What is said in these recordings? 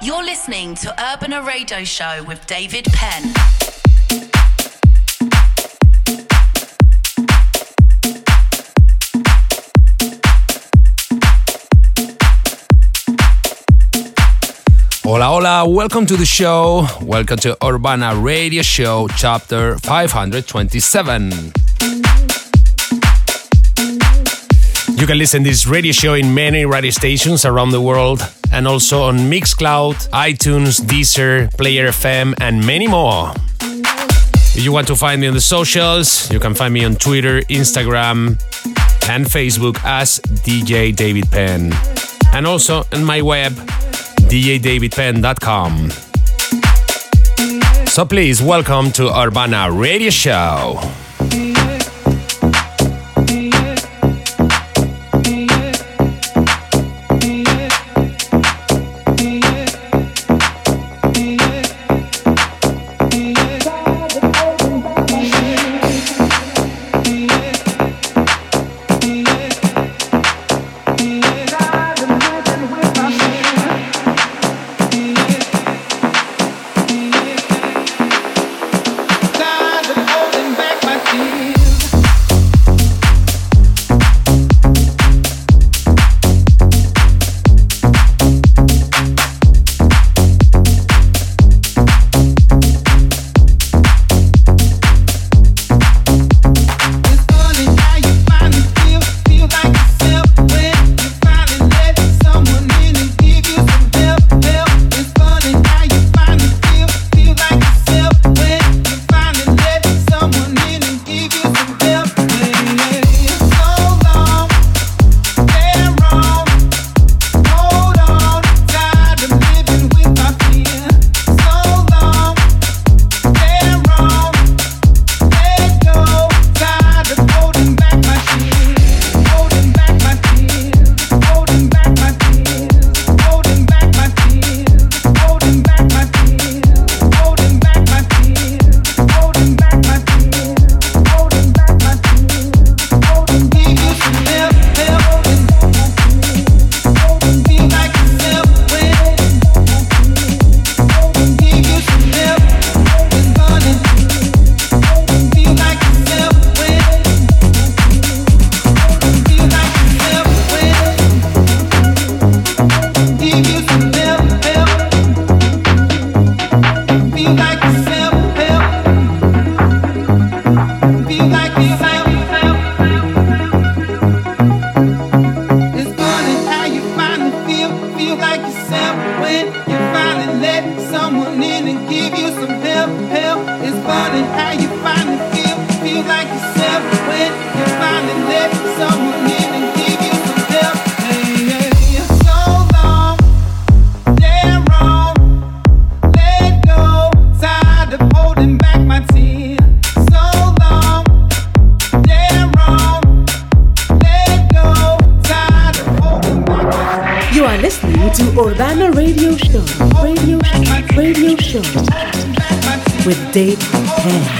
You're listening to Urbana Radio Show with David Penn. Hola, hola, welcome to the show. Welcome to Urbana Radio Show, chapter 527. You can listen to this radio show in many radio stations around the world and also on Mixcloud, iTunes, Deezer, Player FM, and many more. If you want to find me on the socials, you can find me on Twitter, Instagram, and Facebook as DJ David Penn. And also on my web, djdavidpenn.com. So please welcome to Urbana Radio Show. Go.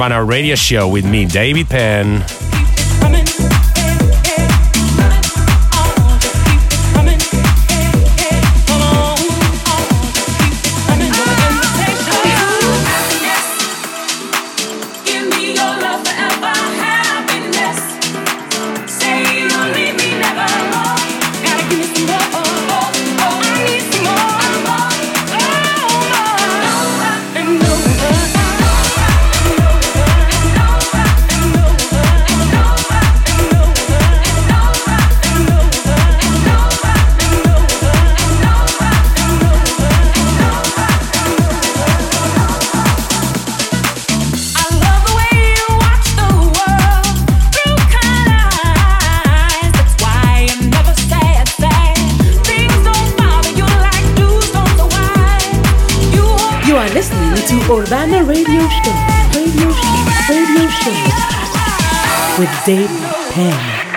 Urbana Radio Show with me, David Penn. David Penn.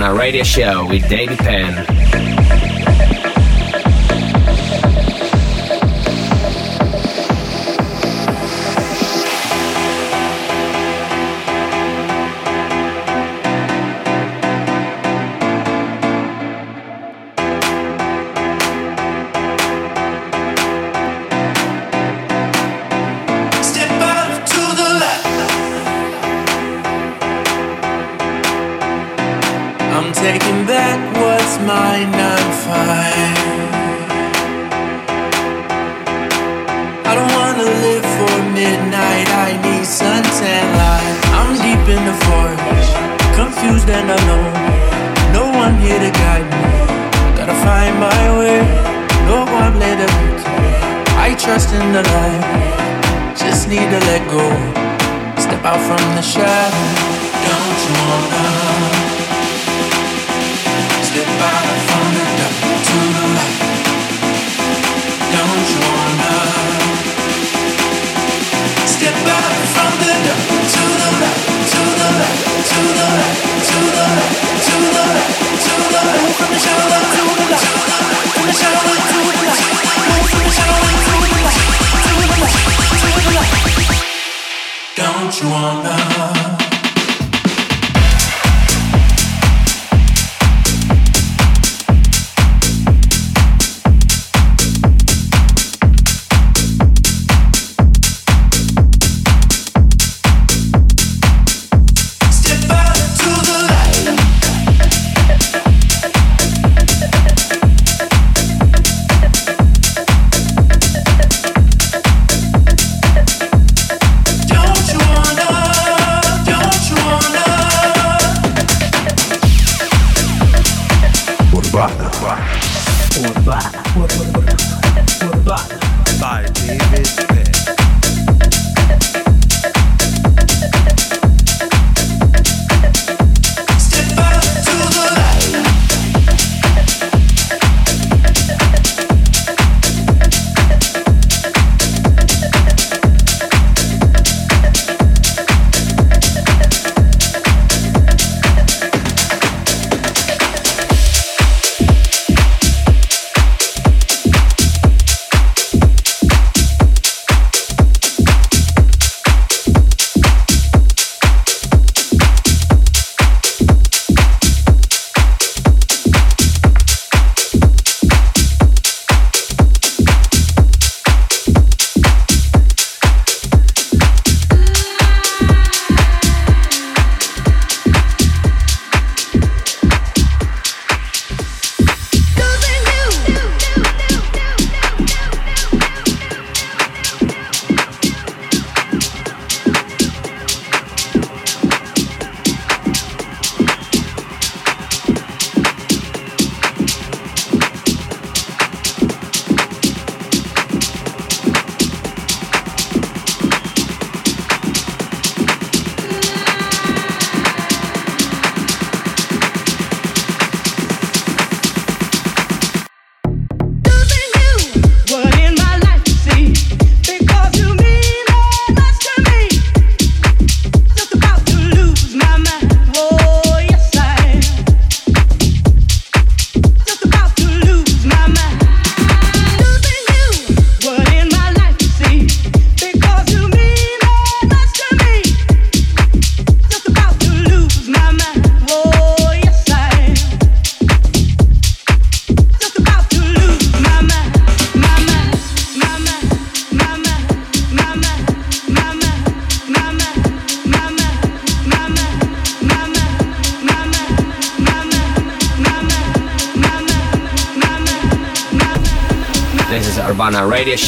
Urbana Radio Show with David Penn.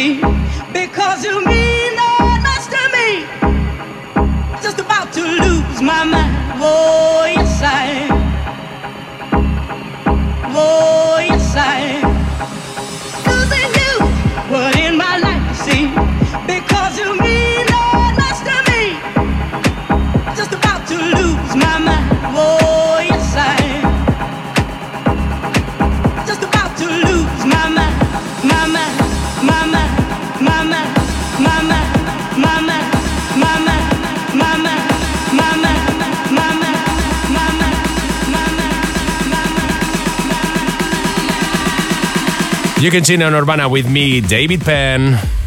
me because you mean that much to me. Just about to lose my mind. Whoa. You can see Urbana with me, David Penn.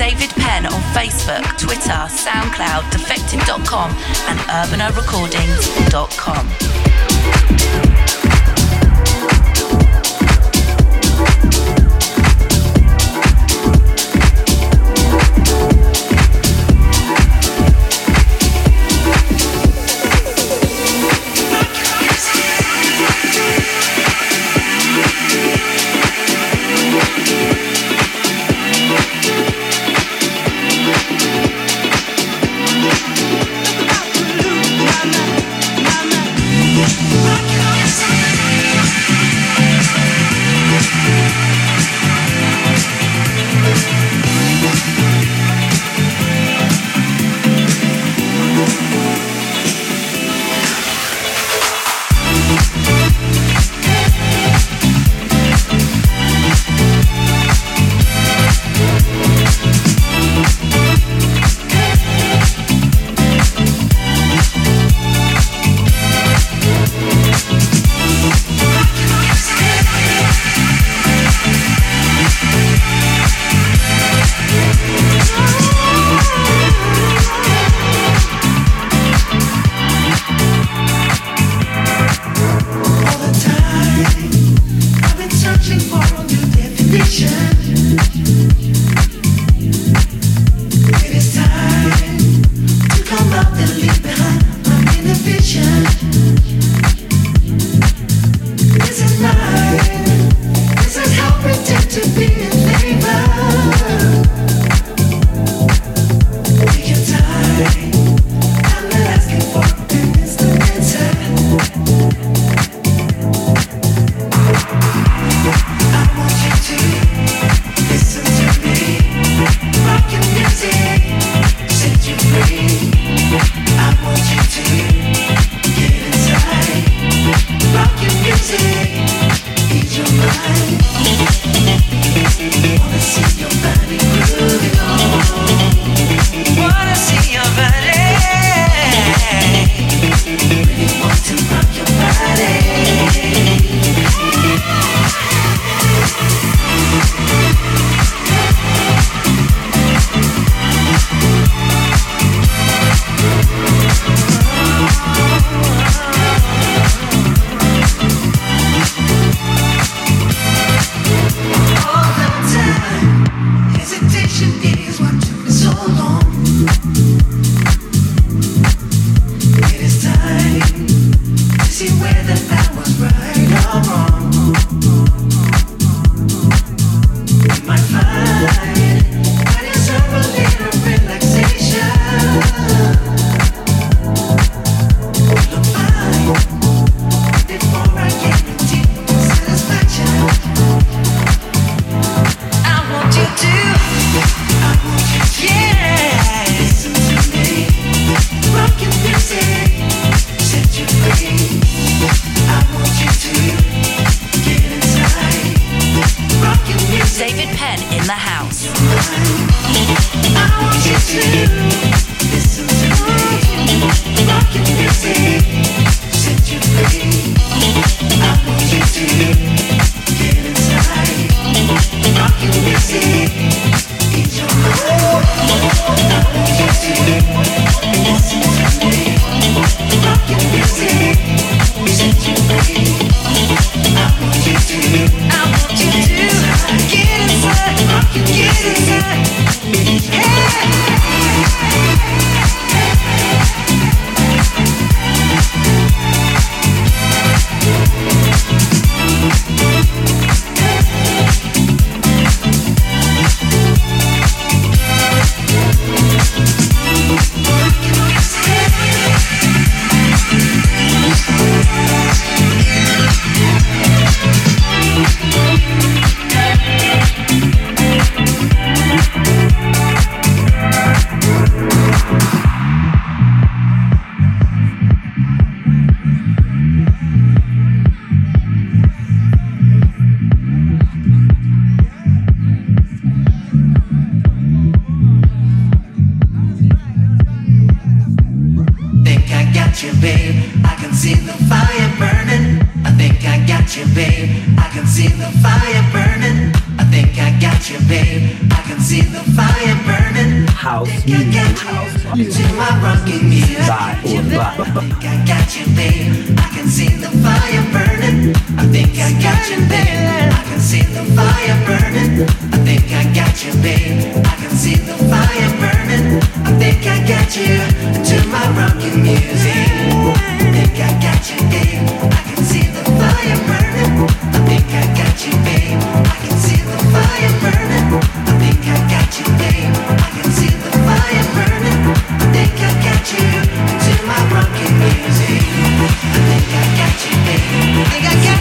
David Penn on Facebook, Twitter, SoundCloud, defective.com, and urbanarecordings.com. I want you to get inside, I want you to get inside.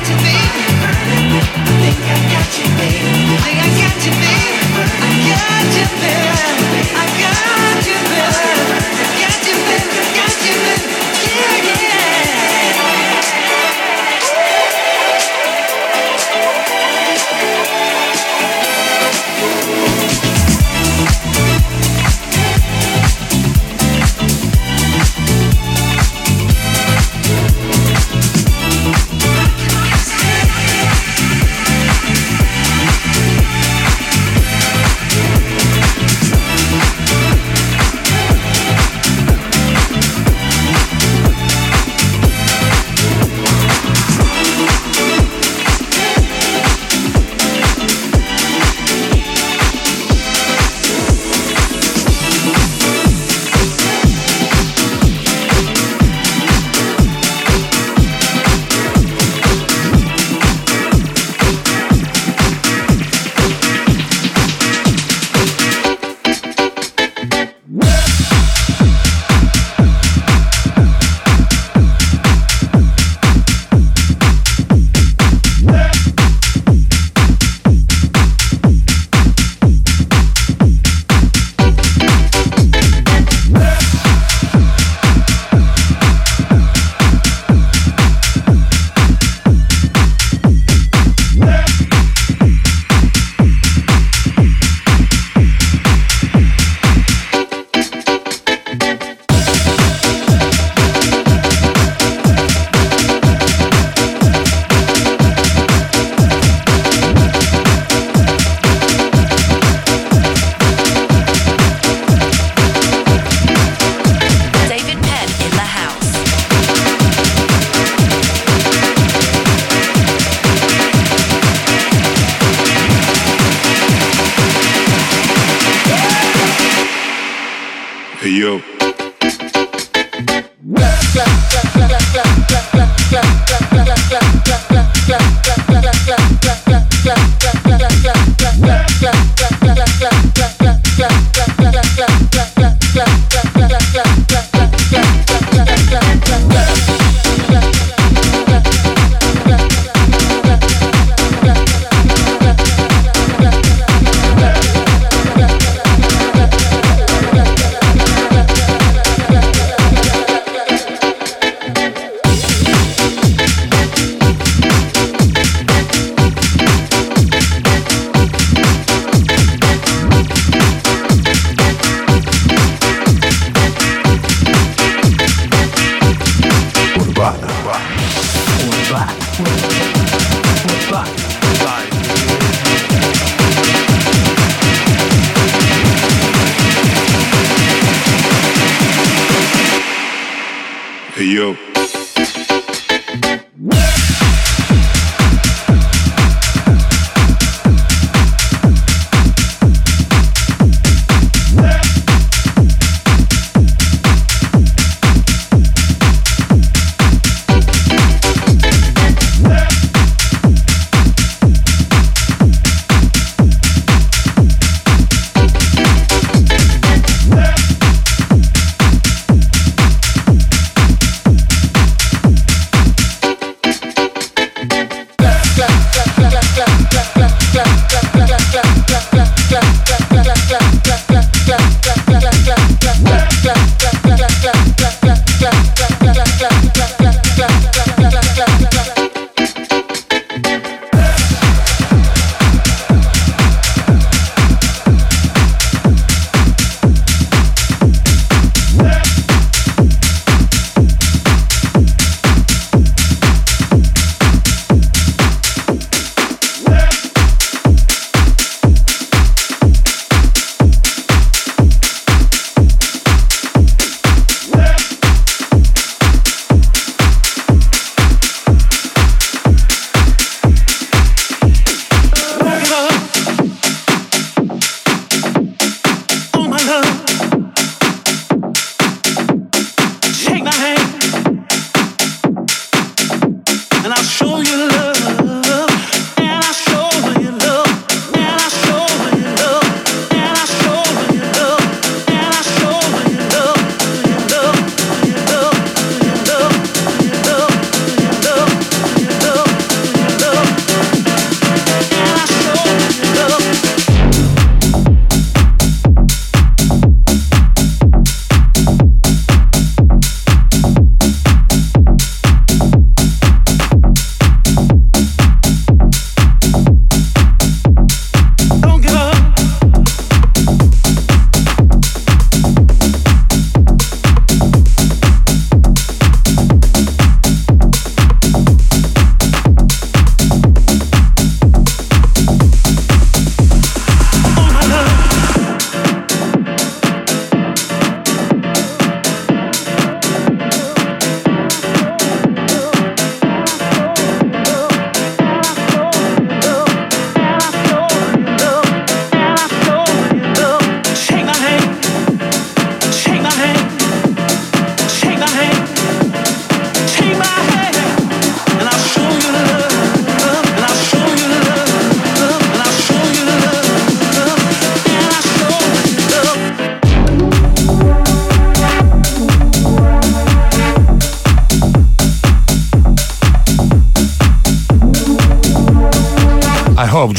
you, baby. I think I got you, babe. I got you, babe.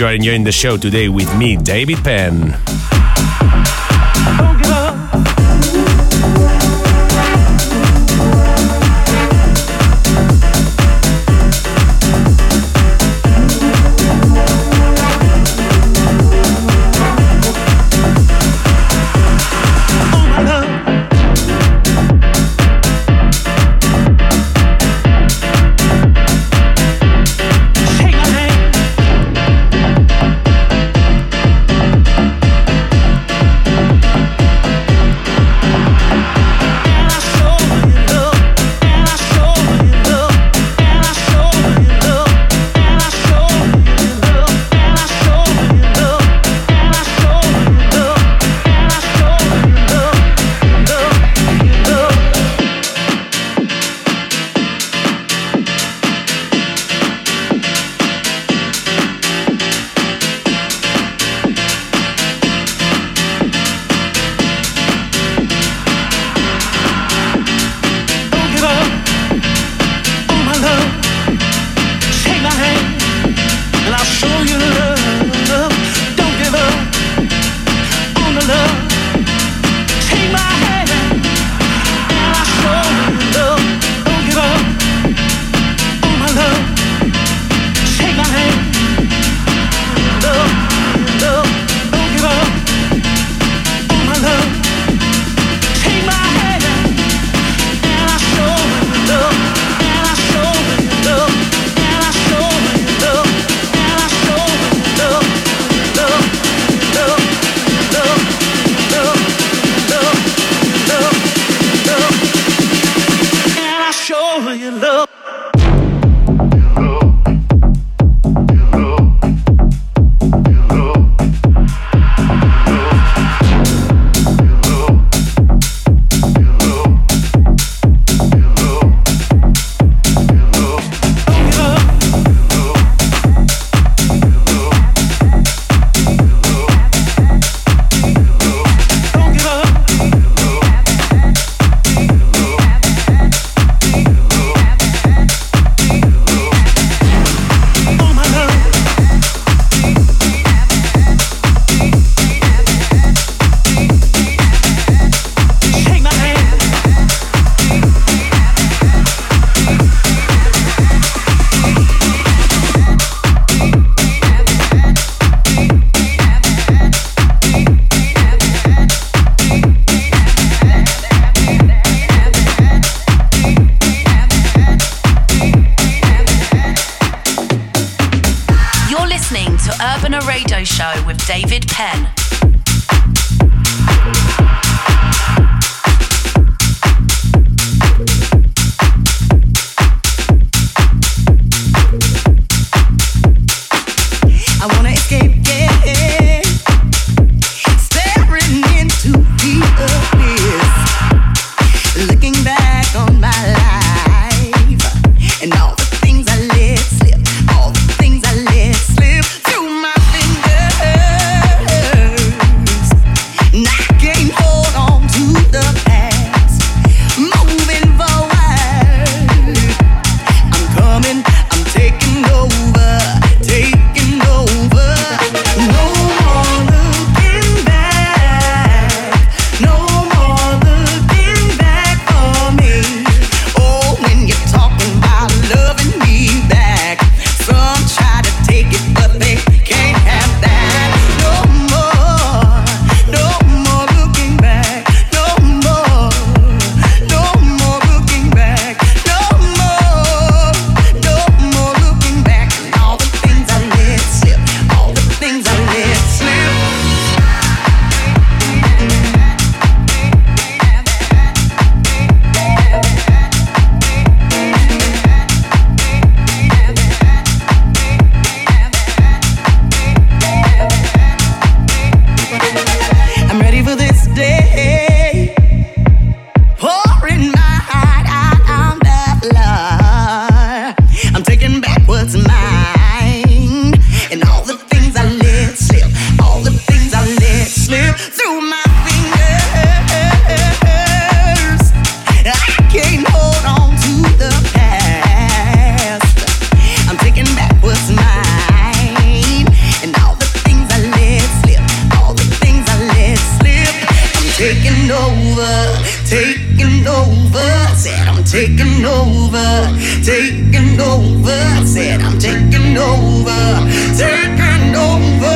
Hope you enjoying the show today with me, David Penn. taking over, taking over. I said I'm taking over, taking over.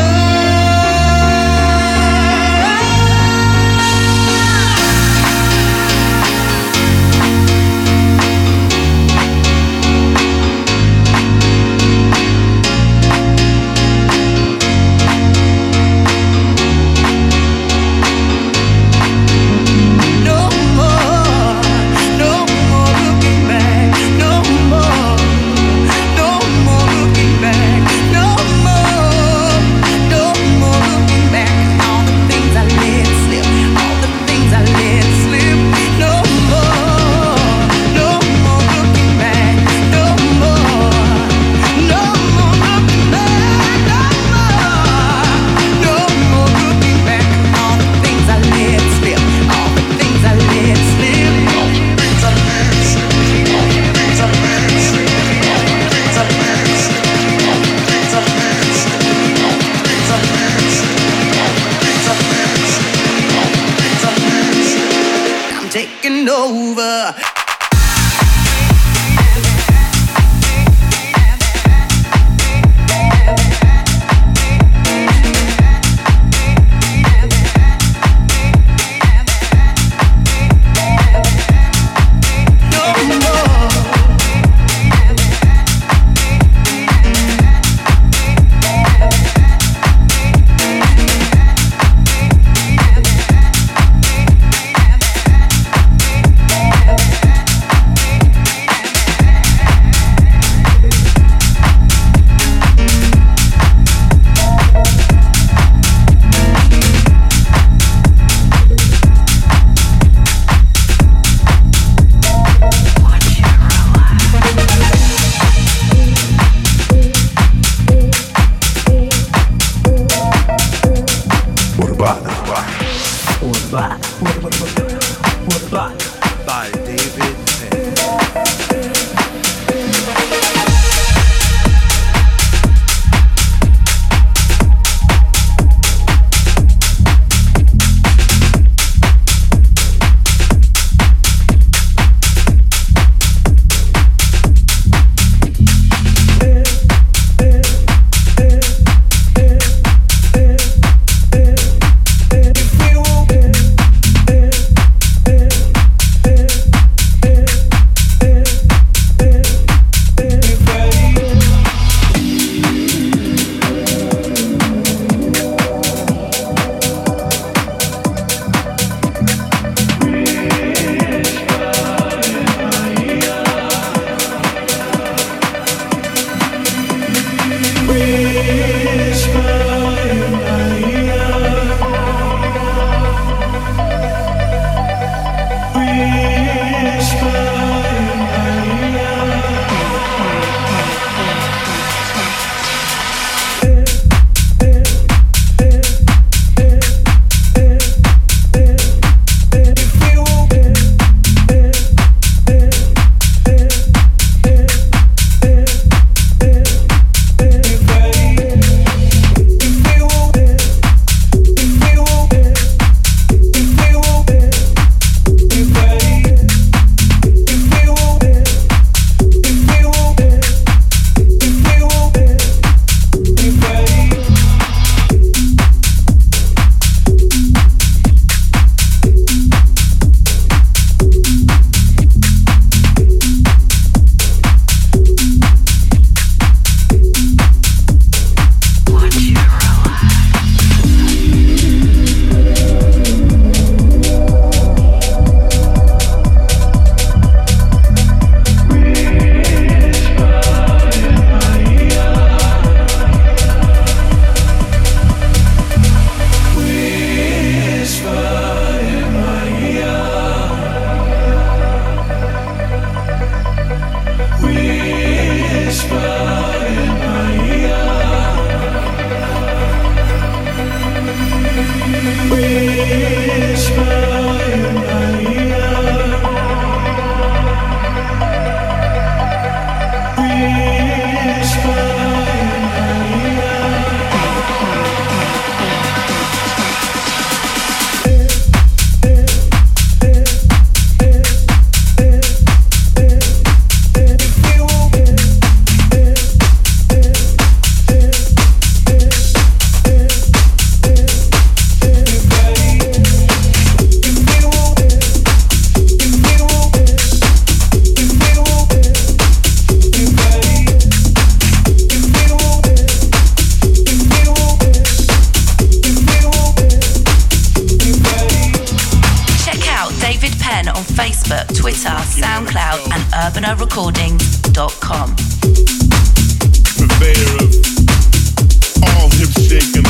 Facebook, Twitter, SoundCloud, and urbanarecordings.com. Purveyor of all hip shaking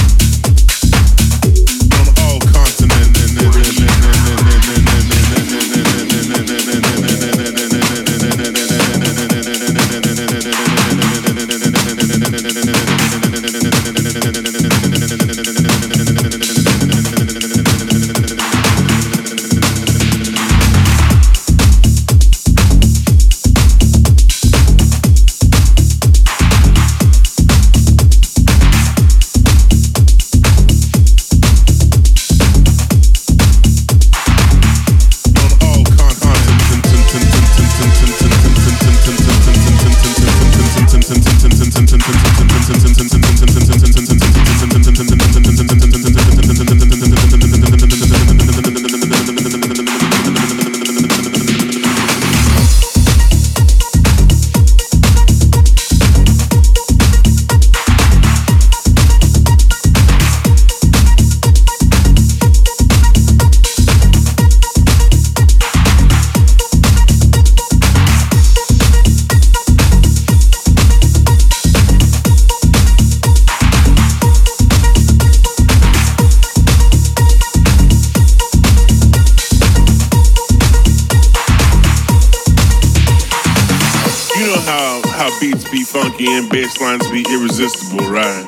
and bass lines be irresistible, right?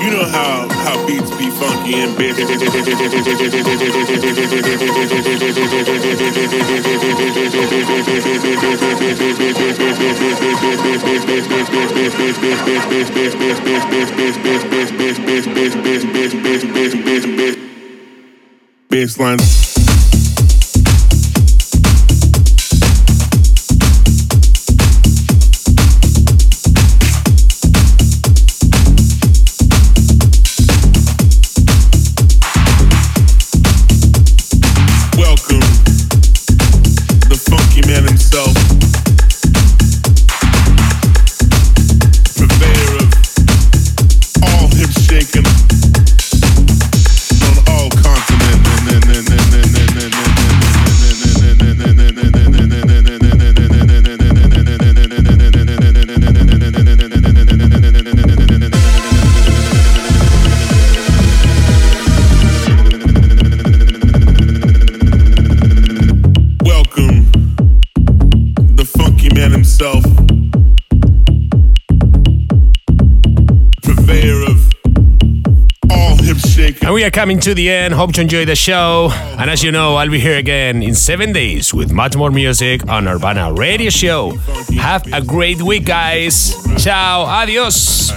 You know how how beats be funky and bass. Coming to the end. Hope you enjoy the show. And as you know, I'll be here again in seven days with much more music on Urbana Radio Show. Have a great week, guys. Ciao. Adios.